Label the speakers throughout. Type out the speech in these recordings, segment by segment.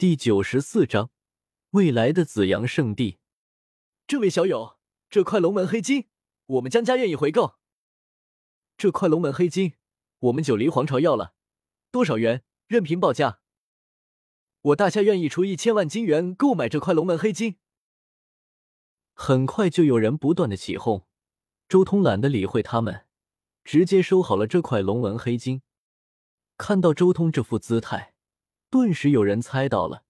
Speaker 1: 第九十四章，未来的紫阳圣地。
Speaker 2: 这位小友，这块龙门黑金，我们江家愿意回购。这块龙门黑金，我们九黎皇朝要了多少元？任凭报价。我大夏愿意出一千万金元购买这块龙门黑金。
Speaker 1: 很快就有人不断的起哄，周通懒得理会他们，直接收好了这块龙纹黑金。看到周通这副姿态。顿时有人猜到了，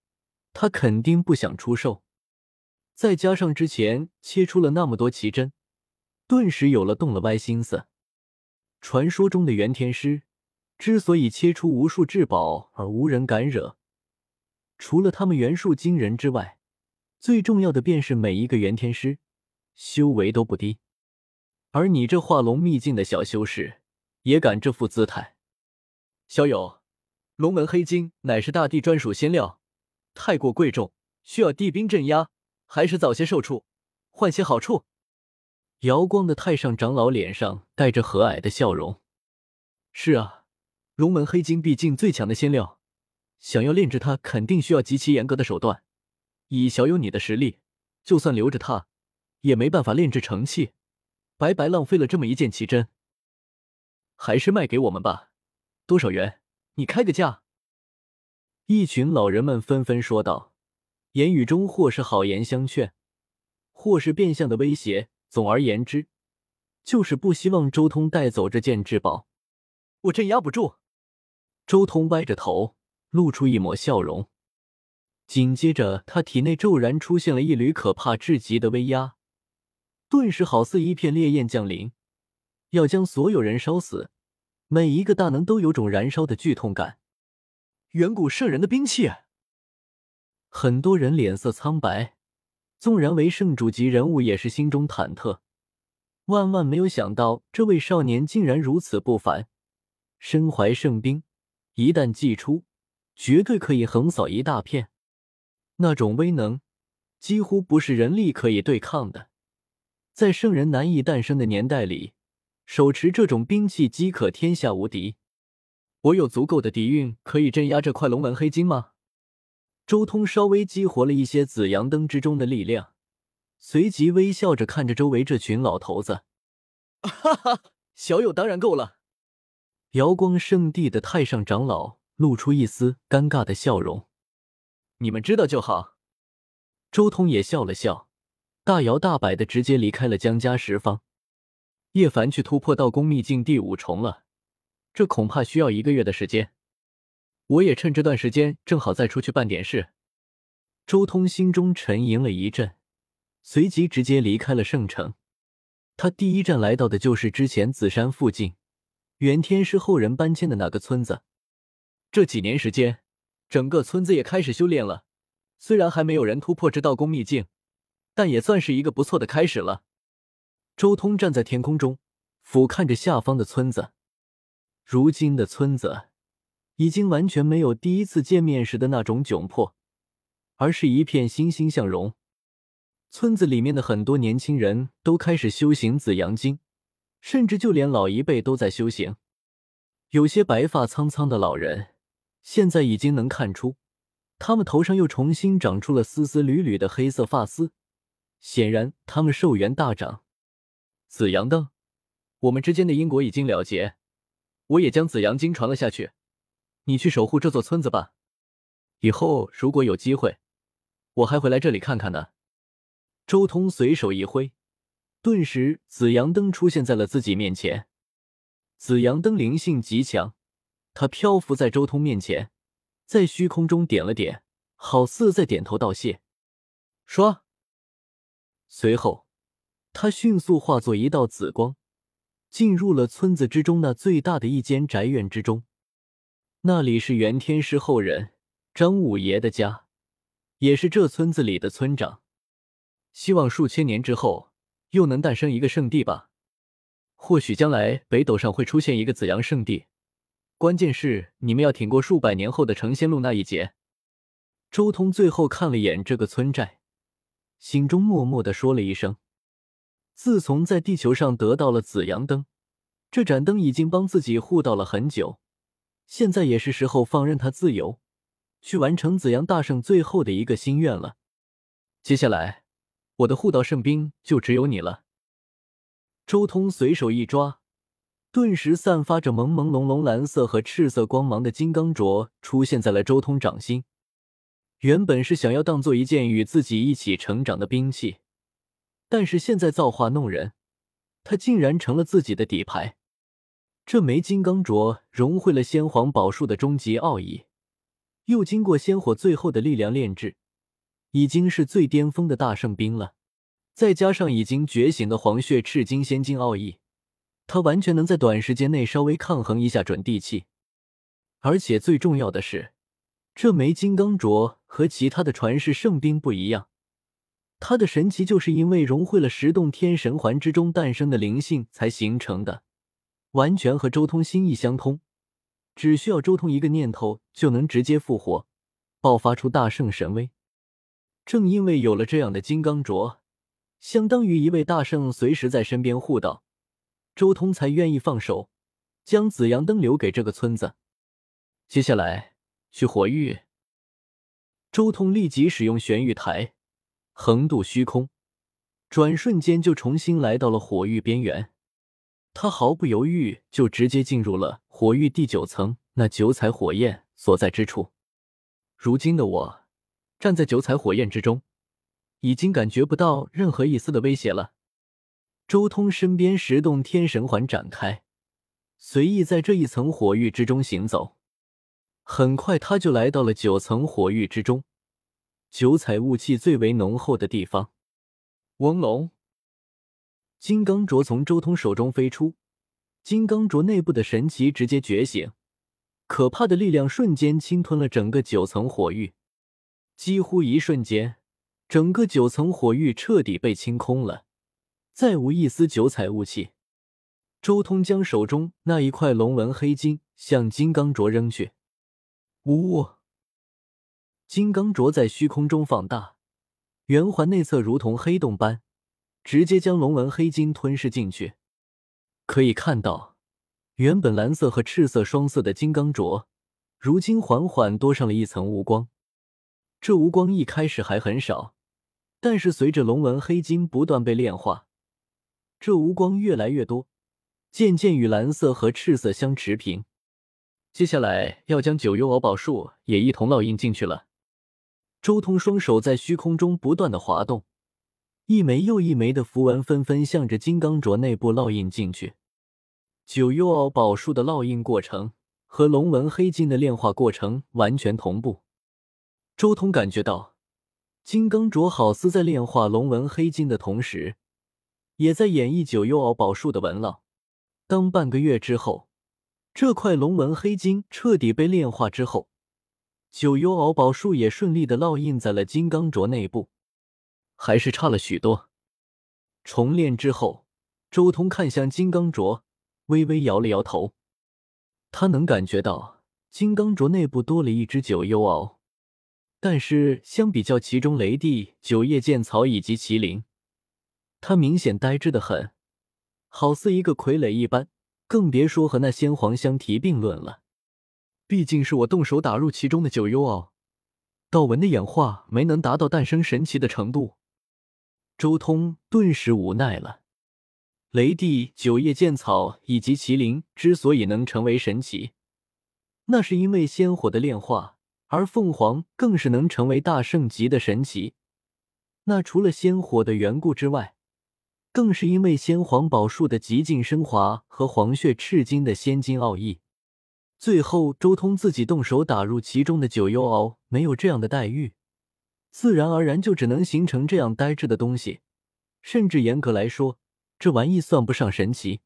Speaker 1: 他肯定不想出售。再加上之前切出了那么多奇珍，顿时有了动了歪心思。传说中的元天师之所以切出无数至宝而无人敢惹，除了他们元术惊人之外，最重要的便是每一个元天师修为都不低。而你这化龙秘境的小修士，也敢这副姿态，
Speaker 2: 小友。龙门黑金乃是大帝专属仙料，太过贵重，需要帝兵镇压，还是早些售出，换些好处。
Speaker 1: 瑶光的太上长老脸上带着和蔼的笑容。
Speaker 2: 是啊，龙门黑金毕竟最强的仙料，想要炼制它，肯定需要极其严格的手段。以小友你的实力，就算留着它，也没办法炼制成器，白白浪费了这么一件奇珍。还是卖给我们吧，多少元？你开个价！
Speaker 1: 一群老人们纷纷说道，言语中或是好言相劝，或是变相的威胁。总而言之，就是不希望周通带走这件至宝。
Speaker 2: 我镇压不住。
Speaker 1: 周通歪着头，露出一抹笑容。紧接着，他体内骤然出现了一缕可怕至极的威压，顿时好似一片烈焰降临，要将所有人烧死。每一个大能都有种燃烧的剧痛感。
Speaker 2: 远古圣人的兵器，
Speaker 1: 很多人脸色苍白，纵然为圣主级人物，也是心中忐忑。万万没有想到，这位少年竟然如此不凡，身怀圣兵，一旦祭出，绝对可以横扫一大片。那种威能，几乎不是人力可以对抗的。在圣人难以诞生的年代里。手持这种兵器即可天下无敌。
Speaker 2: 我有足够的底蕴可以镇压这块龙纹黑金吗？
Speaker 1: 周通稍微激活了一些紫阳灯之中的力量，随即微笑着看着周围这群老头子：“
Speaker 2: 哈哈，小友当然够了。”
Speaker 1: 瑶光圣地的太上长老露出一丝尴尬的笑容：“
Speaker 2: 你们知道就好。”
Speaker 1: 周通也笑了笑，大摇大摆的直接离开了江家十方。叶凡去突破道宫秘境第五重了，这恐怕需要一个月的时间。我也趁这段时间，正好再出去办点事。周通心中沉吟了一阵，随即直接离开了圣城。他第一站来到的就是之前紫山附近元天师后人搬迁的那个村子。
Speaker 2: 这几年时间，整个村子也开始修炼了。虽然还没有人突破这道宫秘境，但也算是一个不错的开始了。
Speaker 1: 周通站在天空中，俯瞰着下方的村子。如今的村子已经完全没有第一次见面时的那种窘迫，而是一片欣欣向荣。村子里面的很多年轻人都开始修行紫阳经，甚至就连老一辈都在修行。有些白发苍苍的老人，现在已经能看出，他们头上又重新长出了丝丝缕缕的黑色发丝，显然他们寿元大涨。
Speaker 2: 紫阳灯，我们之间的因果已经了结，我也将紫阳经传了下去。你去守护这座村子吧。以后如果有机会，我还会来这里看看呢。
Speaker 1: 周通随手一挥，顿时紫阳灯出现在了自己面前。紫阳灯灵性极强，它漂浮在周通面前，在虚空中点了点，好似在点头道谢。
Speaker 2: 说，
Speaker 1: 随后。他迅速化作一道紫光，进入了村子之中那最大的一间宅院之中。那里是元天师后人张五爷的家，也是这村子里的村长。
Speaker 2: 希望数千年之后又能诞生一个圣地吧。或许将来北斗上会出现一个紫阳圣地，关键是你们要挺过数百年后的成仙路那一劫。
Speaker 1: 周通最后看了眼这个村寨，心中默默的说了一声。自从在地球上得到了紫阳灯，这盏灯已经帮自己护到了很久，现在也是时候放任它自由，去完成紫阳大圣最后的一个心愿了。接下来，我的护道圣兵就只有你了。周通随手一抓，顿时散发着朦朦胧胧蓝色和赤色光芒的金刚镯出现在了周通掌心。原本是想要当做一件与自己一起成长的兵器，但是现在造化弄人，他竟然成了自己的底牌。这枚金刚镯融汇了先皇宝术的终极奥义，又经过仙火最后的力量炼制，已经是最巅峰的大圣兵了。再加上已经觉醒的黄血赤金仙金奥义，他完全能在短时间内稍微抗衡一下准地气。而且最重要的是。这枚金刚镯和其他的传世圣兵不一样，它的神奇就是因为融汇了十洞天神环之中诞生的灵性才形成的，完全和周通心意相通，只需要周通一个念头就能直接复活，爆发出大圣神威。正因为有了这样的金刚镯，相当于一位大圣随时在身边护道，周通才愿意放手，将紫阳灯留给这个村子。接下来。去火域，周通立即使用玄玉台横渡虚空，转瞬间就重新来到了火域边缘。他毫不犹豫就直接进入了火域第九层那九彩火焰所在之处。如今的我站在九彩火焰之中，已经感觉不到任何一丝的威胁了。周通身边十洞天神环展开，随意在这一层火域之中行走。很快，他就来到了九层火域之中，九彩雾气最为浓厚的地方。嗡龙，金刚镯从周通手中飞出，金刚镯内部的神奇直接觉醒，可怕的力量瞬间侵吞了整个九层火域，几乎一瞬间，整个九层火域彻底被清空了，再无一丝九彩雾气。周通将手中那一块龙纹黑金向金刚镯扔去。呜！金刚镯在虚空中放大，圆环内侧如同黑洞般，直接将龙纹黑金吞噬进去。可以看到，原本蓝色和赤色双色的金刚镯，如今缓缓多上了一层无光。这无光一开始还很少，但是随着龙纹黑金不断被炼化，这无光越来越多，渐渐与蓝色和赤色相持平。接下来要将九幽敖宝术也一同烙印进去了。周通双手在虚空中不断的滑动，一枚又一枚的符文纷纷向着金刚镯内部烙印进去。九幽敖宝术的烙印过程和龙纹黑金的炼化过程完全同步。周通感觉到，金刚镯好似在炼化龙纹黑金的同时，也在演绎九幽敖宝术的纹烙。当半个月之后。这块龙纹黑金彻底被炼化之后，九幽敖宝术也顺利的烙印在了金刚镯内部，还是差了许多。重炼之后，周通看向金刚镯，微微摇了摇头。他能感觉到金刚镯内部多了一只九幽敖，但是相比较其中雷帝、九叶剑草以及麒麟，他明显呆滞的很，好似一个傀儡一般。更别说和那先皇相提并论了，毕竟是我动手打入其中的九幽敖，道纹的演化没能达到诞生神奇的程度。周通顿时无奈了。雷帝、九叶剑草以及麒麟之所以能成为神奇，那是因为仙火的炼化，而凤凰更是能成为大圣级的神奇。那除了仙火的缘故之外，更是因为先皇宝术的极尽升华和黄血赤金的仙金奥义，最后周通自己动手打入其中的九幽鳌没有这样的待遇，自然而然就只能形成这样呆滞的东西。甚至严格来说，这玩意算不上神奇。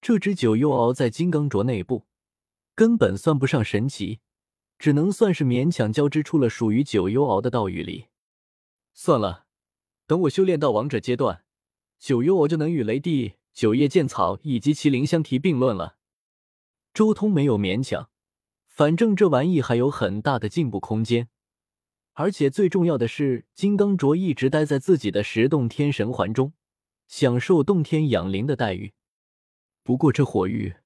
Speaker 1: 这只九幽鳌在金刚镯内部根本算不上神奇，只能算是勉强交织出了属于九幽鳌的道语里。算了，等我修炼到王者阶段。九幽鳌就能与雷帝、九叶剑草以及麒麟相提并论了。周通没有勉强，反正这玩意还有很大的进步空间。而且最重要的是，金刚镯一直待在自己的十洞天神环中，享受洞天养灵的待遇。不过这火域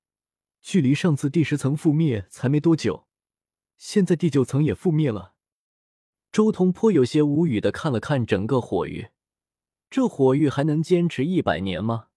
Speaker 1: 距离上次第十层覆灭才没多久，
Speaker 2: 现在第九层也覆灭了。
Speaker 1: 周通颇有些无语的看了看整个火域，这火域还能坚持一百年吗？